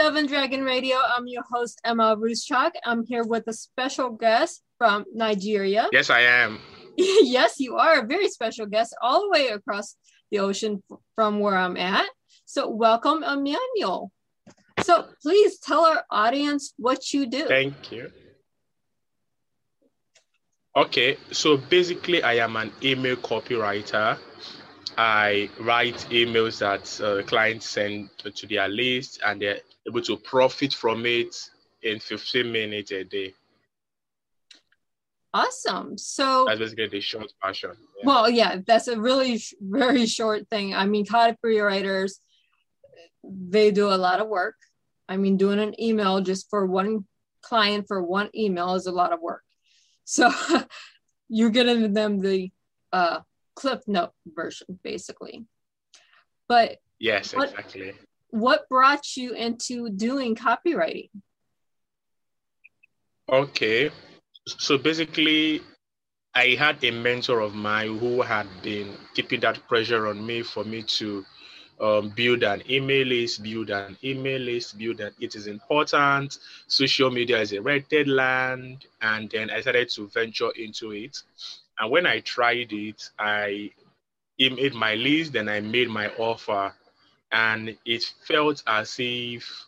Dove and Dragon Radio. I'm your host, Emma Ruscsak. I'm here with a special guest from Nigeria. Yes, I am. yes, you are a very special guest all the way across the ocean from where I'm at. So, welcome, Emmanuel. So, please tell our audience what you do. Thank you. Okay, so basically, I am an email copywriter. I write emails that uh, clients send to their list and they're able to profit from it in 15 minutes a day. Awesome. So that's basically the short version. Yeah. Well, yeah, that's a really sh- very short thing. I mean, copywriters, they do a lot of work. I mean, doing an email just for one client for one email is a lot of work. So you're getting them the uh, clip note version basically but yes what, exactly what brought you into doing copywriting okay so basically i had a mentor of mine who had been keeping that pressure on me for me to um, build an email list, build an email list, build an it is important. Social media is a red dead land. And then I started to venture into it. And when I tried it, I made my list, then I made my offer, and it felt as if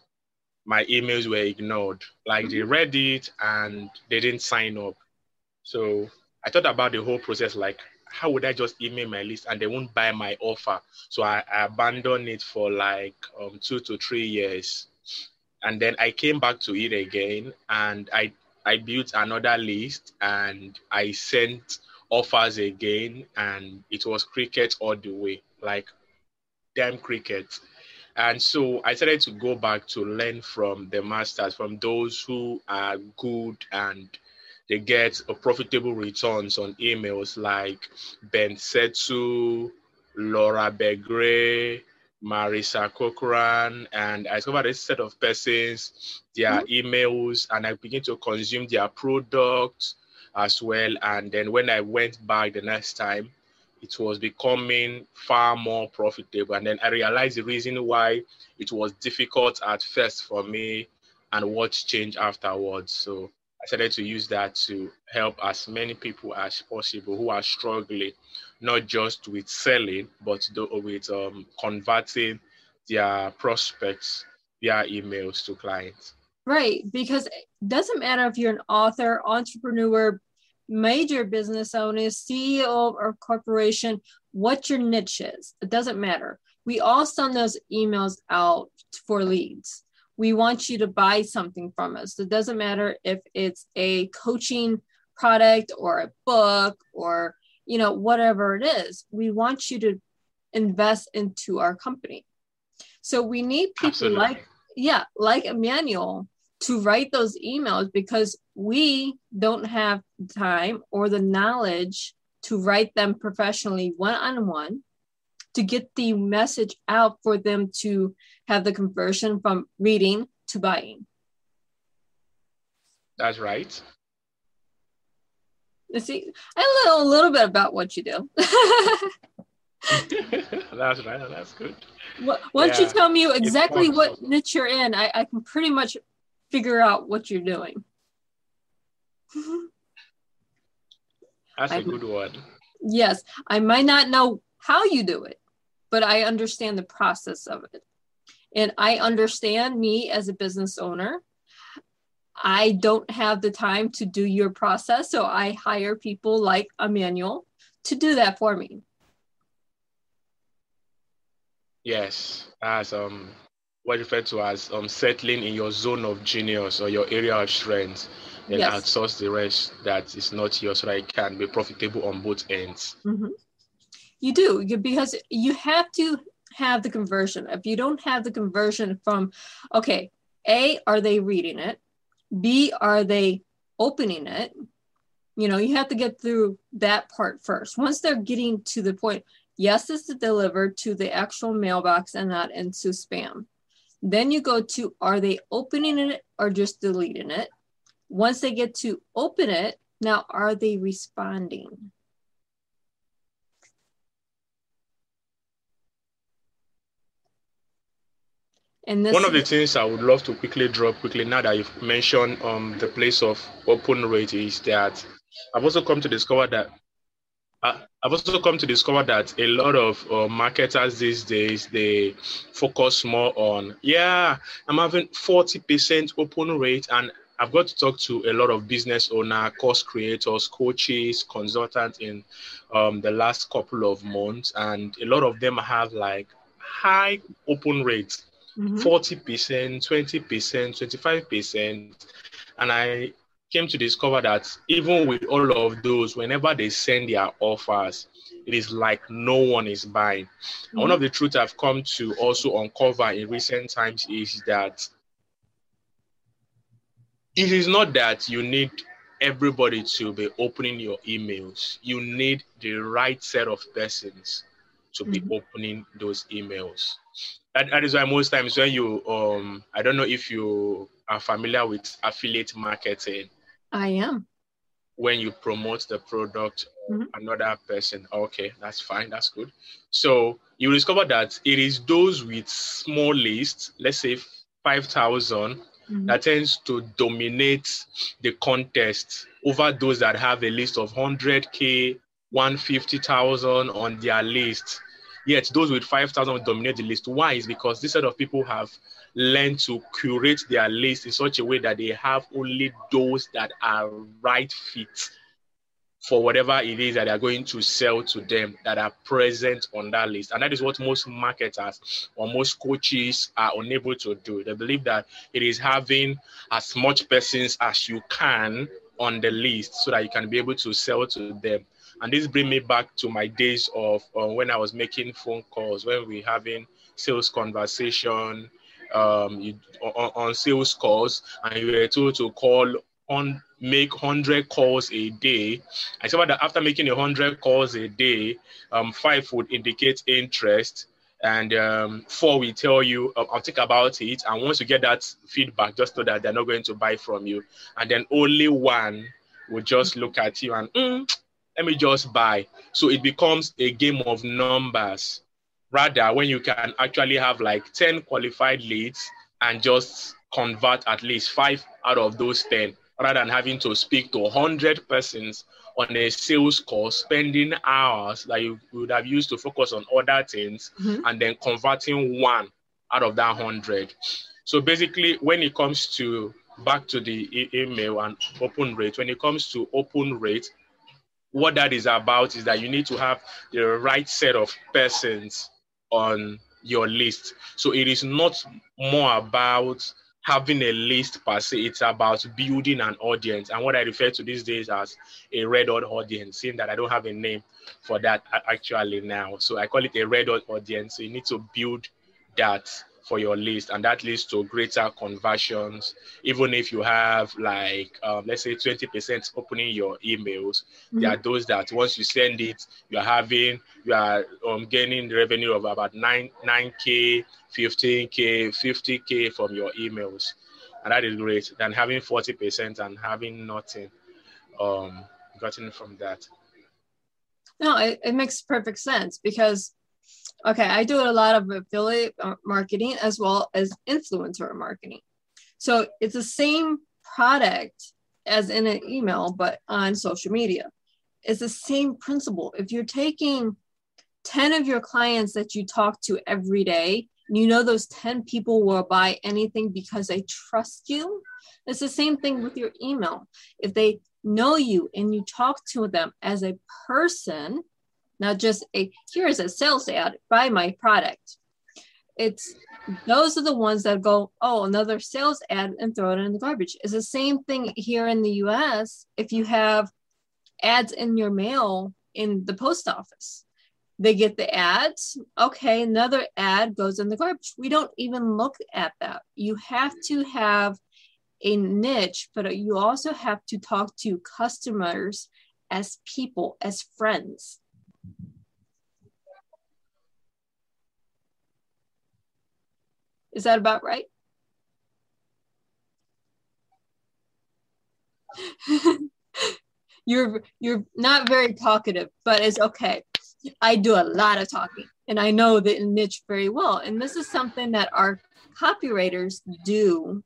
my emails were ignored. Like they read it and they didn't sign up. So I thought about the whole process like, how would I just email my list and they won't buy my offer? So I, I abandoned it for like um, two to three years. And then I came back to it again and I I built another list and I sent offers again, and it was cricket all the way, like damn cricket. And so I started to go back to learn from the masters, from those who are good and they get a profitable returns on emails like Ben Settle, Laura Belgray, Marisa Corcoran, and I discovered a set of persons, their mm-hmm. emails, and I begin to consume their products as well. And then when I went back the next time, it was becoming far more profitable. And then I realized the reason why it was difficult at first for me and what changed afterwards. So I started to use that to help as many people as possible who are struggling, not just with selling, but with um, converting their prospects via emails to clients. Right, because it doesn't matter if you're an author, entrepreneur, major business owner, CEO or corporation, what your niche is. It doesn't matter. We all send those emails out for leads. We want you to buy something from us. It doesn't matter if it's a coaching product or a book or you know whatever it is. We want you to invest into our company. So we need people Absolutely. like yeah, like Emmanuel to write those emails because we don't have time or the knowledge to write them professionally one on one to get the message out for them to have the conversion from reading to buying. That's right. You see, I know a little bit about what you do. that's right. That's good. Once yeah. you tell me exactly what niche you're in, I, I can pretty much figure out what you're doing. That's a good one. Yes, I might not know how you do it, but I understand the process of it. And I understand me as a business owner. I don't have the time to do your process, so I hire people like Emmanuel to do that for me. Yes, as um what referred to as um, settling in your zone of genius or your area of strength and yes. outsource the rest that is not yours so that it can be profitable on both ends. Mm-hmm. You do because you have to have the conversion. If you don't have the conversion from, okay, A, are they reading it? B, are they opening it? You know, you have to get through that part first. Once they're getting to the point, yes, this is delivered to the actual mailbox and not into spam then you go to are they opening it or just deleting it? Once they get to open it, now are they responding? And this one of the things I would love to quickly drop quickly now that you've mentioned um the place of open rate is that I've also come to discover that I've also come to discover that a lot of uh, marketers these days they focus more on yeah I'm having 40% open rate and I've got to talk to a lot of business owner, course creators, coaches, consultants in um, the last couple of months, and a lot of them have like high open rates, mm-hmm. 40%, 20%, 25%. And I came to discover that even with all of those, whenever they send their offers, it is like no one is buying. Mm-hmm. one of the truths I've come to also uncover in recent times is that it is not that you need everybody to be opening your emails. You need the right set of persons to be mm-hmm. opening those emails. That, that is why most times when you um I don't know if you are familiar with affiliate marketing. I am. When you promote the product, mm-hmm. another person, okay, that's fine, that's good. So you discover that it is those with small lists, let's say 5,000, mm-hmm. that tends to dominate the contest over those that have a list of 100K, 150,000 on their list. Yet those with 5,000 dominate the list. Why? Is because this set of people have learned to curate their list in such a way that they have only those that are right fit for whatever it is that they are going to sell to them that are present on that list. And that is what most marketers or most coaches are unable to do. They believe that it is having as much persons as you can on the list so that you can be able to sell to them. And this brings me back to my days of uh, when I was making phone calls, when we having sales conversation um, you, on, on sales calls, and you were told to call on make 100 calls a day. I said that after making 100 calls a day, um, five would indicate interest, and um, four will tell you, uh, I'll think about it. And once you get that feedback, just so that they're not going to buy from you, and then only one will just look at you and, mm, let me just buy. So it becomes a game of numbers. Rather, when you can actually have like 10 qualified leads and just convert at least five out of those 10 rather than having to speak to 100 persons on a sales call, spending hours that you would have used to focus on other things, mm-hmm. and then converting one out of that 100. So basically, when it comes to back to the e- email and open rate, when it comes to open rate, what that is about is that you need to have the right set of persons on your list. So it is not more about having a list per se. It's about building an audience. And what I refer to these days as a red hot audience, seeing that I don't have a name for that actually now. So I call it a red hot audience. So you need to build that for your list and that leads to greater conversions. Even if you have like um, let's say 20% opening your emails mm-hmm. there are those that once you send it you're having you are um, gaining revenue of about 9 9k 15k 50k from your emails. And that is great. Than having 40% and having nothing um, gotten from that. No it, it makes perfect sense because Okay, I do a lot of affiliate uh, marketing as well as influencer marketing. So it's the same product as in an email, but on social media. It's the same principle. If you're taking 10 of your clients that you talk to every day, you know those 10 people will buy anything because they trust you. It's the same thing with your email. If they know you and you talk to them as a person, not just a here's a sales ad, buy my product. It's those are the ones that go, oh, another sales ad and throw it in the garbage. It's the same thing here in the US. If you have ads in your mail in the post office, they get the ads. Okay, another ad goes in the garbage. We don't even look at that. You have to have a niche, but you also have to talk to customers as people, as friends. Is that about right? you're you're not very talkative, but it's okay. I do a lot of talking and I know the niche very well. And this is something that our copywriters do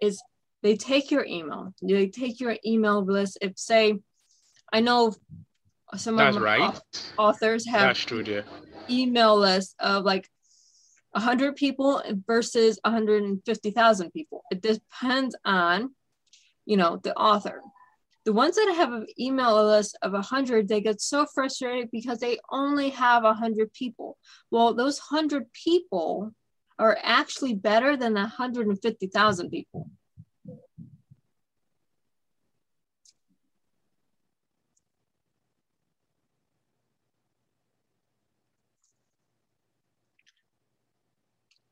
is they take your email, they take your email list. If say, I know some That's of right. authors have That's true, dear. email list of like 100 people versus 150,000 people. It depends on, you know, the author. The ones that have an email list of 100, they get so frustrated because they only have 100 people. Well, those 100 people are actually better than 150,000 people.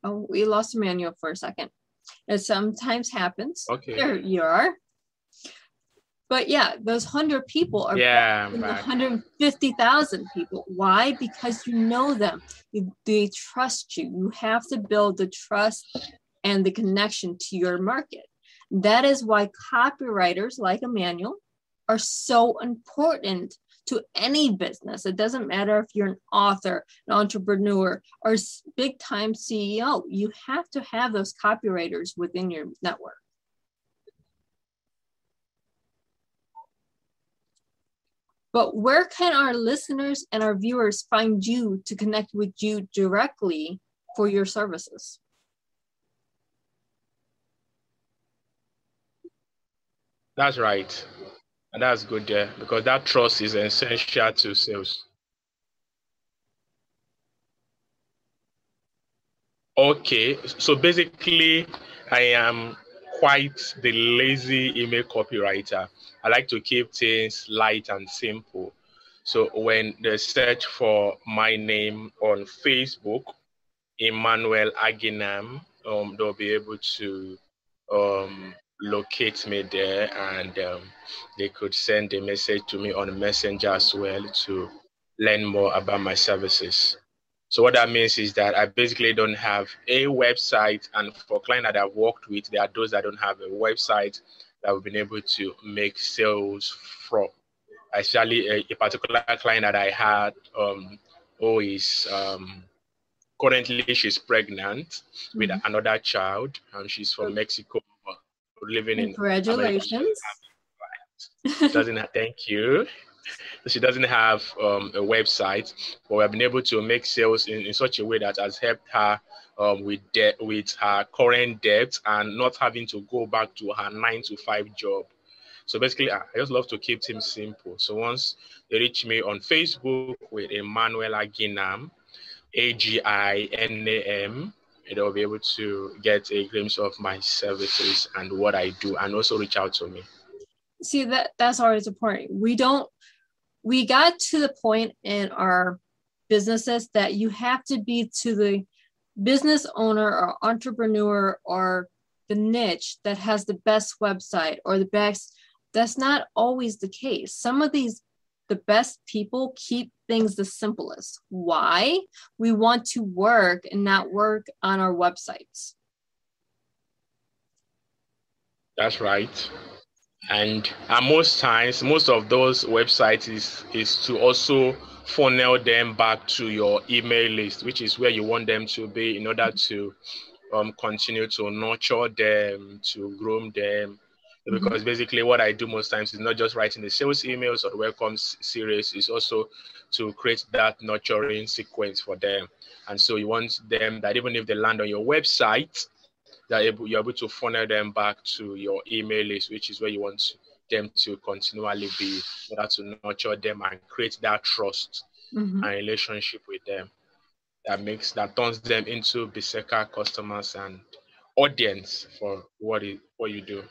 Oh, we lost Emmanuel for a second. It sometimes happens. Okay. There you are. But yeah, those hundred people are Yeah, better than the 150,000 people. Why? Because you know them. You, they trust you. You have to build the trust and the connection to your market. That is why copywriters like Emmanuel are so important to any business. It doesn't matter if you're an author, an entrepreneur, or big time CEO. You have to have those copywriters within your network. But where can our listeners and our viewers find you to connect with you directly for your services? That's right. And that's good there because that trust is essential to sales. Okay, so basically, I am quite the lazy email copywriter. I like to keep things light and simple. So when they search for my name on Facebook, Emmanuel Aginam, um, they'll be able to um, locate me there and um, they could send a message to me on Messenger as well to learn more about my services. So what that means is that I basically don't have a website, and for clients that I've worked with, there are those that don't have a website that we've been able to make sales from. Actually, a, a particular client that I had, um, who is um, currently she's pregnant with Mhm. another child, and she's from Mexico, living in Congratulations. doesn't have, thank you. She doesn't have um, a website, but we have been able to make sales in, in such a way that has helped her um, with debt, with her current debt, and not having to go back to her nine to five job. So basically, I I just love to keep things simple. So once they reach me on Facebook with Emmanuel Aginam, A G I N A M, they'll be able to get a glimpse of my services and what I do, and also reach out to me. See that that's always important. We don't we got to the point in our businesses that you have to be to the business owner or entrepreneur or the niche that has the best website or the best that's not always the case some of these the best people keep things the simplest why we want to work and not work on our websites That's right. And uh, most times, most of those websites is, is to also funnel them back to your email list, which is where you want them to be in order to um, continue to nurture them, to groom them. Because basically, what I do most times is not just writing the sales emails or welcome series, is also to create that nurturing sequence for them. And so you want them that even if they land on your website, that you're able to funnel them back to your email list, which is where you want them to continually be, in order to nurture them and create that trust Mhm. and relationship with them. That makes that turns them into Berserker customers and audience for what it, what you do.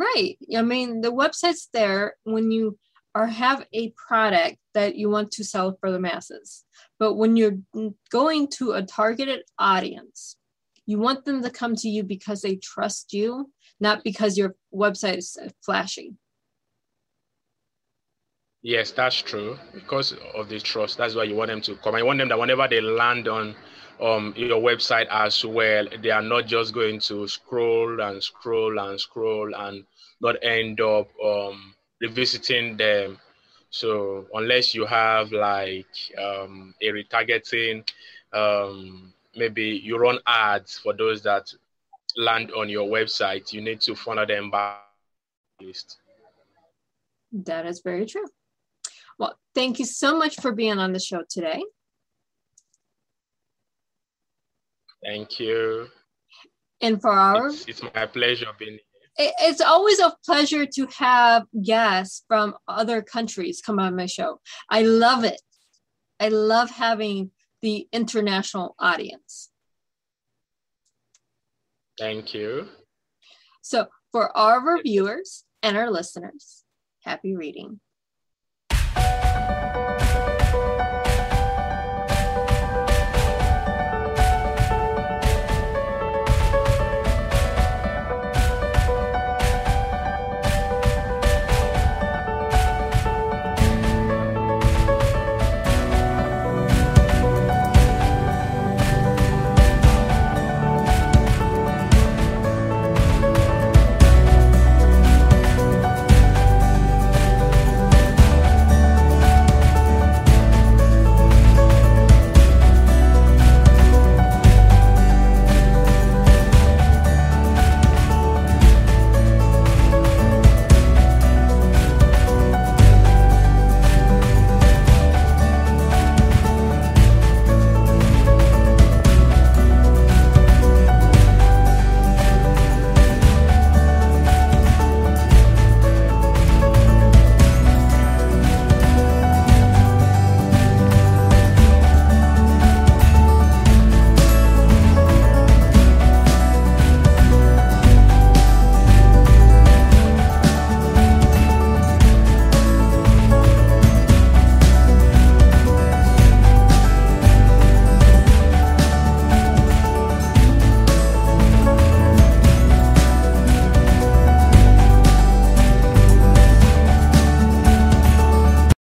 Right. I mean, the website's there when you are have a product that you want to sell for the masses. But when you're going to a targeted audience, you want them to come to you because they trust you, not because your website is flashy. Yes, that's true. Because of the trust, that's why you want them to come. I want them that whenever they land on um your website as well, they are not just going to scroll and scroll and scroll and not end up um revisiting them So unless you have like um, a retargeting, um, maybe you run ads for those that land on your website, you need to follow them back list. That is very true. Well, thank you so much for being on the show today. Thank you. And for our it's, it's my pleasure being here. It's always a pleasure to have guests from other countries come on my show. I love it. I love having the international audience. Thank you. So, for our viewers and our listeners, happy reading.